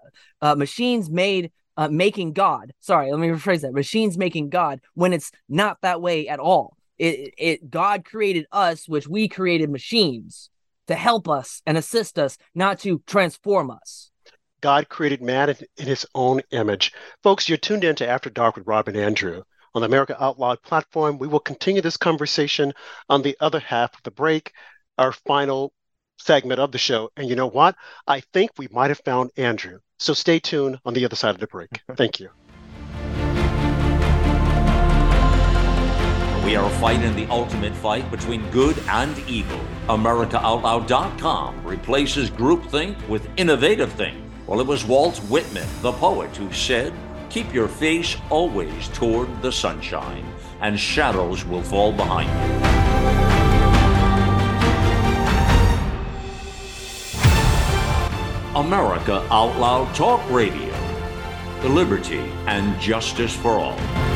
machines made uh, making God. Sorry, let me rephrase that. Machines making God when it's not that way at all. It, it God created us, which we created machines to help us and assist us, not to transform us.
God created man in, in his own image. Folks, you're tuned in to After Dark with Rob and Andrew. On the America Out Loud platform, we will continue this conversation on the other half of the break, our final segment of the show. And you know what? I think we might have found Andrew. So stay tuned on the other side of the break. Thank you.
We are fighting the ultimate fight between good and evil. AmericaOutloud.com replaces groupthink with innovative think. Well, it was Walt Whitman, the poet, who said, Keep your face always toward the sunshine, and shadows will fall behind you. America Out Loud Talk Radio. The liberty and justice for all.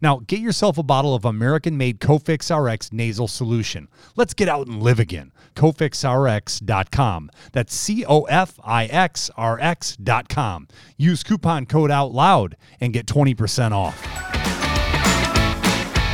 Now, get yourself a bottle of American made Cofix RX nasal solution. Let's get out and live again. CofixRx.com. That's C O F I X R X.com. Use coupon code OUT LOUD and get 20% off.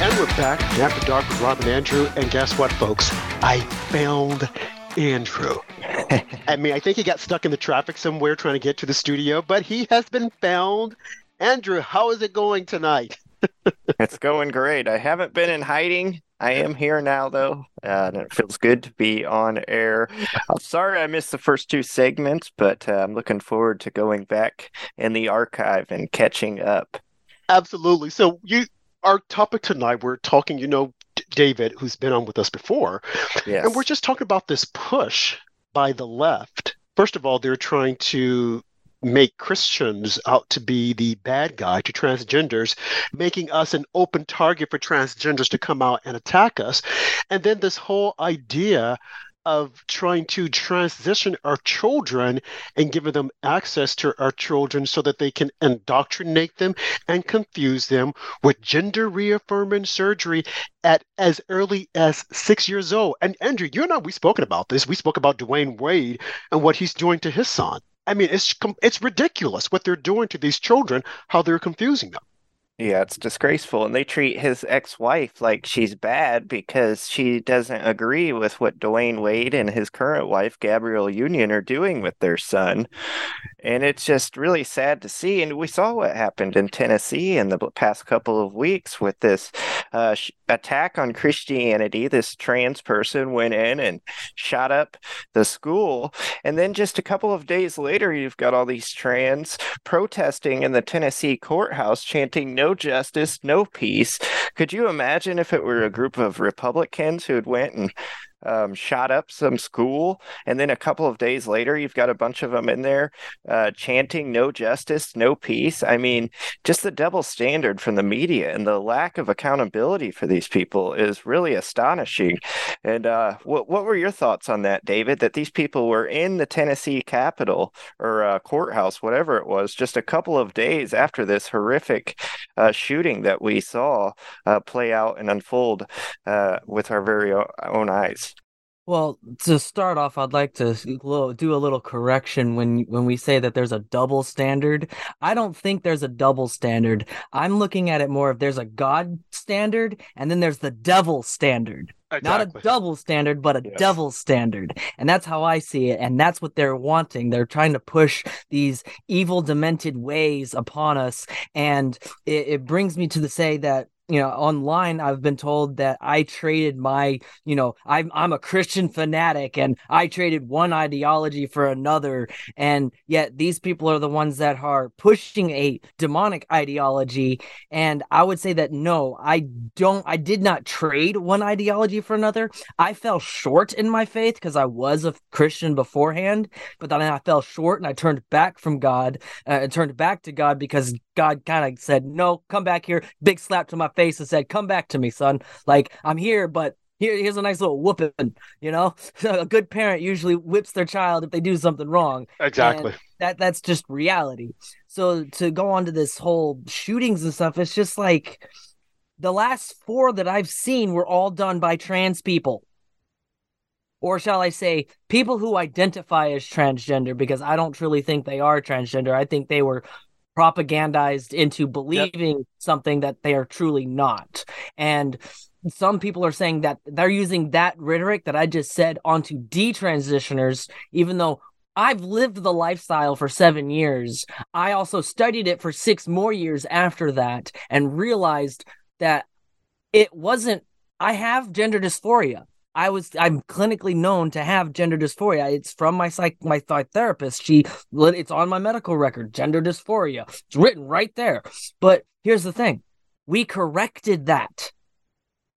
And we're back after dark with Rob and Andrew. And guess what, folks? I found Andrew. I mean, I think he got stuck in the traffic somewhere trying to get to the studio, but he has been found. Andrew, how is it going tonight?
it's going great. I haven't been in hiding. I am here now, though, uh, and it feels good to be on air. I'm sorry I missed the first two segments, but uh, I'm looking forward to going back in the archive and catching up.
Absolutely. So you our topic tonight, we're talking, you know, David, who's been on with us before, yes. and we're just talking about this push by the left. First of all, they're trying to make Christians out to be the bad guy to transgenders, making us an open target for transgenders to come out and attack us. And then this whole idea of trying to transition our children and giving them access to our children so that they can indoctrinate them and confuse them with gender reaffirming surgery at as early as six years old. And Andrew, you and I, we've spoken about this. We spoke about Dwyane Wade and what he's doing to his son. I mean, it's it's ridiculous what they're doing to these children, how they're confusing them.
Yeah, it's disgraceful. And they treat his ex wife like she's bad because she doesn't agree with what Dwyane Wade and his current wife, Gabrielle Union, are doing with their son. And it's just really sad to see. And we saw what happened in Tennessee in the past couple of weeks with this uh, attack on Christianity. This trans person went in and shot up the school. And then just a couple of days later, you've got all these trans protesting in the Tennessee courthouse chanting, no justice, no peace. Could you imagine if it were a group of Republicans who had went and um, shot up some school, and then a couple of days later, you've got a bunch of them in there uh, chanting "No justice, no peace." I mean, just the double standard from the media and the lack of accountability for these people is really astonishing. And uh, what what were your thoughts on that, David? That these people were in the Tennessee Capitol or uh, courthouse, whatever it was, just a couple of days after this horrific uh, shooting that we saw uh, play out and unfold uh, with our very own eyes.
Well, to start off, I'd like to do a little correction when when we say that there's a double standard. I don't think there's a double standard. I'm looking at it more of there's a God standard and then there's the devil standard. Exactly. Not a double standard, but a yes. devil standard. And that's how I see it. And that's what they're wanting. They're trying to push these evil, demented ways upon us. And it, it brings me to the say that you know online i've been told that i traded my you know i'm i'm a christian fanatic and i traded one ideology for another. And yet these people are the ones that are pushing a demonic ideology. And i would say that no i don't i did not trade one ideology for another. I fell short in my faith because i was a christian beforehand but then i fell short and i turned back from god uh, and turned back to god because god kind of said no come back here big slap to my face and said, "Come back to me, son. Like I'm here, but here, here's a nice little whooping." You know, a good parent usually whips their child if they do something wrong.
Exactly.
And that that's just reality. So to go on to this whole shootings and stuff, it's just like the last four that I've seen were all done by trans people. Or shall I say, people who identify as transgender, because I don't truly think they are transgender. I think they were propagandized into believing yep. something that they are truly not. And some people are saying that they're using that rhetoric that I just said onto detransitioners, even though I've lived the lifestyle for seven years. I also studied it for six more years after that and realized that it wasn't, I have gender dysphoria. I was I'm clinically known to have gender dysphoria. It's from my psych my therapist. She it's on my medical record, gender dysphoria. It's written right there. But here's the thing. We corrected that.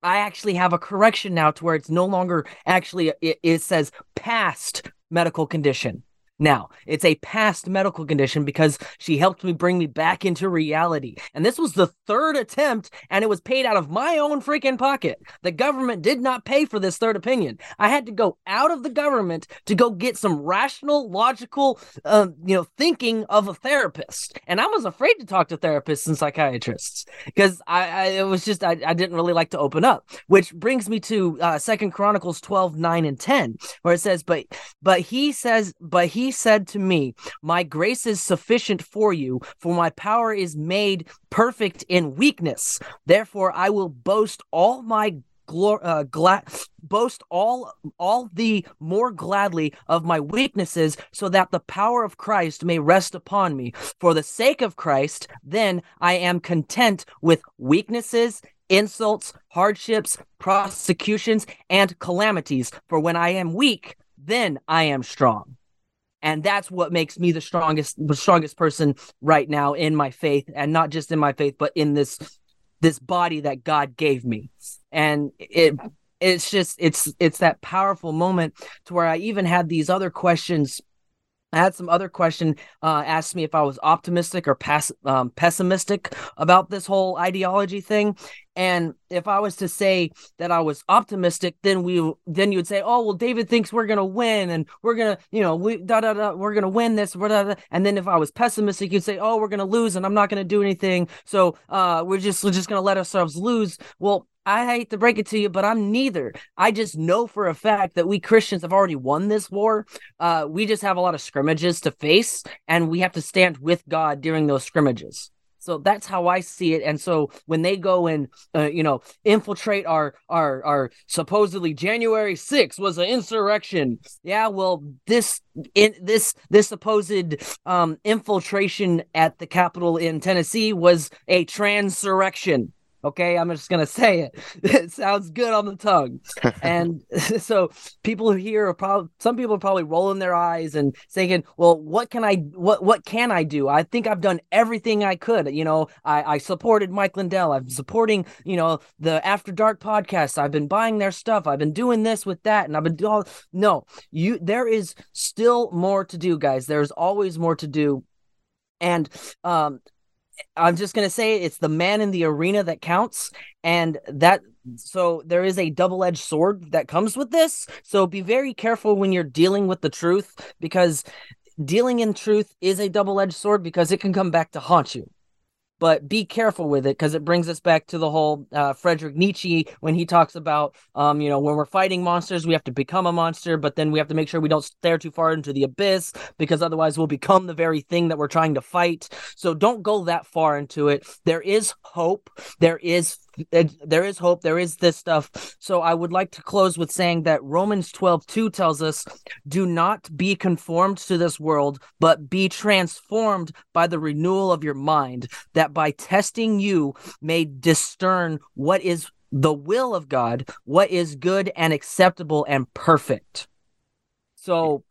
I actually have a correction now to where it's no longer actually it, it says past medical condition. Now, it's a past medical condition because she helped me bring me back into reality. And this was the third attempt, and it was paid out of my own freaking pocket. The government did not pay for this third opinion. I had to go out of the government to go get some rational, logical, uh, you know, thinking of a therapist. And I was afraid to talk to therapists and psychiatrists because I, I, it was just, I, I didn't really like to open up, which brings me to uh, Second Chronicles 12, 9, and 10, where it says, but, but he says, but he said to me, My grace is sufficient for you, for my power is made perfect in weakness. Therefore, I will boast all my uh, glad boast all all the more gladly of my weaknesses so that the power of Christ may rest upon me. For the sake of Christ then I am content with weaknesses insults hardships prosecutions and calamities. For when I am weak then I am strong and that's what makes me the strongest the strongest person right now in my faith and not just in my faith but in this this body that God gave me. And it it's just it's it's that powerful moment to where I even had these other questions. I had some other question uh, asked me if I was optimistic or pass, um, pessimistic about this whole ideology thing, and if I was to say that I was optimistic, then we then you would say, oh well, David thinks we're gonna win, and we're gonna you know we da da da we're gonna win this, da, and then if I was pessimistic, you'd say, oh we're gonna lose, and I'm not gonna do anything, so uh we're just we're just gonna let ourselves lose. Well, I hate to break it to you, but I'm neither. I just know for a fact that we Christians have already won this war. Uh, we just have a lot of scrimmages to face, and we have to stand with God during those scrimmages. So that's how I see it. And so when they go and uh, you know infiltrate our our our supposedly January 6th was an insurrection. Yeah, well this in this this supposed um infiltration at the Capitol in Tennessee was a transurrection. Okay, I'm just gonna say it. It sounds good on the tongue, and so people here are probably some people are probably rolling their eyes and saying, "Well, what can I what what can I do? I think I've done everything I could. You know, I I supported Mike Lindell. I'm supporting you know the After Dark podcast. I've been buying their stuff. I've been doing this with that, and I've been doing all no. You there is still more to do, guys. There's always more to do, and um I'm just gonna say it's the man in the arena that counts, and that so there is a double-edged sword that comes with this. So be very careful when you're dealing with the truth, because dealing in truth is a double-edged sword because it can come back to haunt you. But be careful with it because it brings us back to the whole uh, Frederick Nietzsche when he talks about, um, you know, when we're fighting monsters, we have to become a monster, but then we have to make sure we don't stare too far into the abyss because otherwise we'll become the very thing that we're trying to fight. So don't go that far into it. There is hope. There is there is hope there is this stuff. So i would like to close with saying that romans 12 2 tells us do not be conformed to this world but be transformed by the renewal of your mind that by testing you may discern what is the will of god what is good and acceptable and perfect. So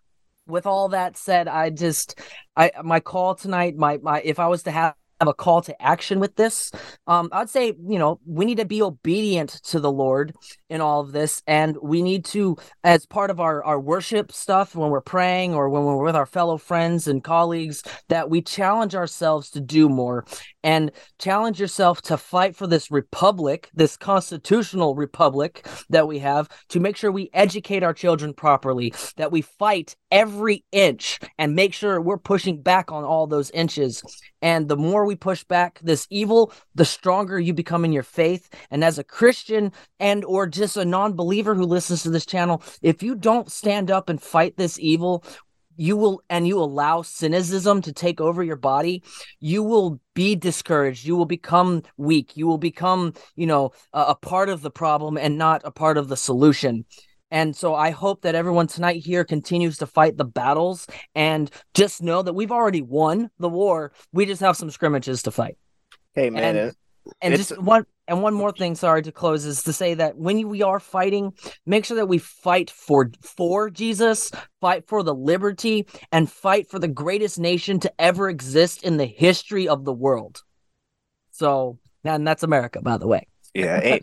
with all that said i just i my call tonight my my if i was to have have a call to action with this. Um, I'd say, you know, we need to be obedient to the Lord in all of this. And we need to, as part of our, our worship stuff, when we're praying or when we're with our fellow friends and colleagues, that we challenge ourselves to do more and challenge yourself to fight for this republic, this constitutional republic that we have, to make sure we educate our children properly, that we fight every inch and make sure we're pushing back on all those inches. And the more we push back this evil, the stronger you become in your faith. And as a Christian and or just a non-believer who listens to this channel, if you don't stand up and fight this evil, you will and you allow cynicism to take over your body you will be discouraged you will become weak you will become you know a, a part of the problem and not a part of the solution and so I hope that everyone tonight here continues to fight the battles and just know that we've already won the war. We just have some scrimmages to fight.
Hey man,
and, and just one and one more thing, sorry to close, is to say that when we are fighting, make sure that we fight for for Jesus, fight for the liberty, and fight for the greatest nation to ever exist in the history of the world. So, and that's America, by the way.
Yeah,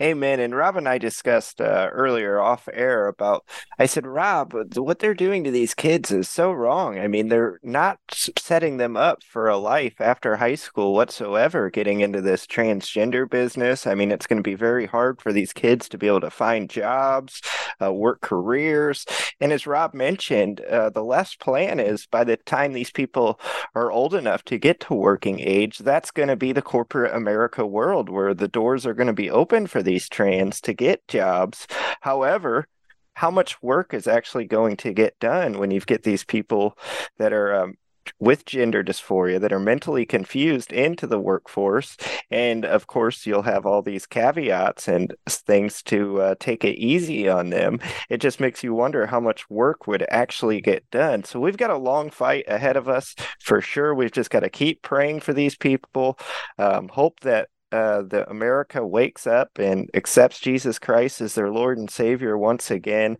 amen. And Rob and I discussed uh, earlier off air about. I said, Rob, what they're doing to these kids is so wrong. I mean, they're not setting them up for a life after high school whatsoever. Getting into this transgender business. I mean, it's going to be very hard for these kids to be able to find jobs, uh, work careers. And as Rob mentioned, uh, the left plan is by the time these people are old enough to get to working age, that's going to be the corporate America world where the doors are are going to be open for these trans to get jobs. However, how much work is actually going to get done when you get these people that are um, with gender dysphoria that are mentally confused into the workforce. And of course, you'll have all these caveats and things to uh, take it easy on them. It just makes you wonder how much work would actually get done. So we've got a long fight ahead of us for sure. We've just got to keep praying for these people. Um, hope that uh, that America wakes up and accepts Jesus Christ as their Lord and Savior once again.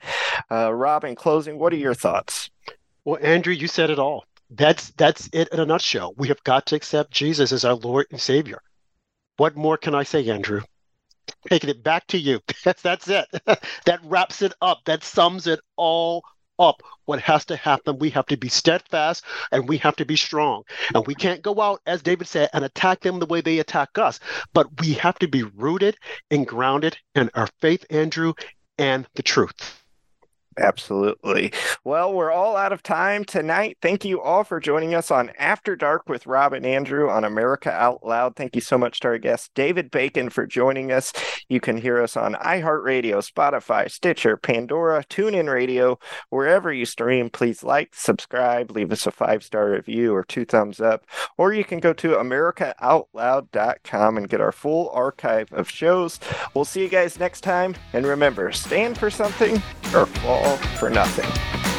Uh, Rob, in closing, what are your thoughts?
Well, Andrew, you said it all. That's that's it in a nutshell. We have got to accept Jesus as our Lord and Savior. What more can I say, Andrew? Taking it back to you. that's it. that wraps it up. That sums it all up what has to happen. We have to be steadfast and we have to be strong. And we can't go out, as David said, and attack them the way they attack us. But we have to be rooted and grounded in our faith, Andrew, and the truth.
Absolutely. Well, we're all out of time tonight. Thank you all for joining us on After Dark with Rob and Andrew on America Out Loud. Thank you so much to our guest, David Bacon, for joining us. You can hear us on iHeartRadio, Spotify, Stitcher, Pandora, TuneIn Radio, wherever you stream. Please like, subscribe, leave us a five star review or two thumbs up. Or you can go to AmericaOutloud.com and get our full archive of shows. We'll see you guys next time. And remember, stand for something or fall for nothing.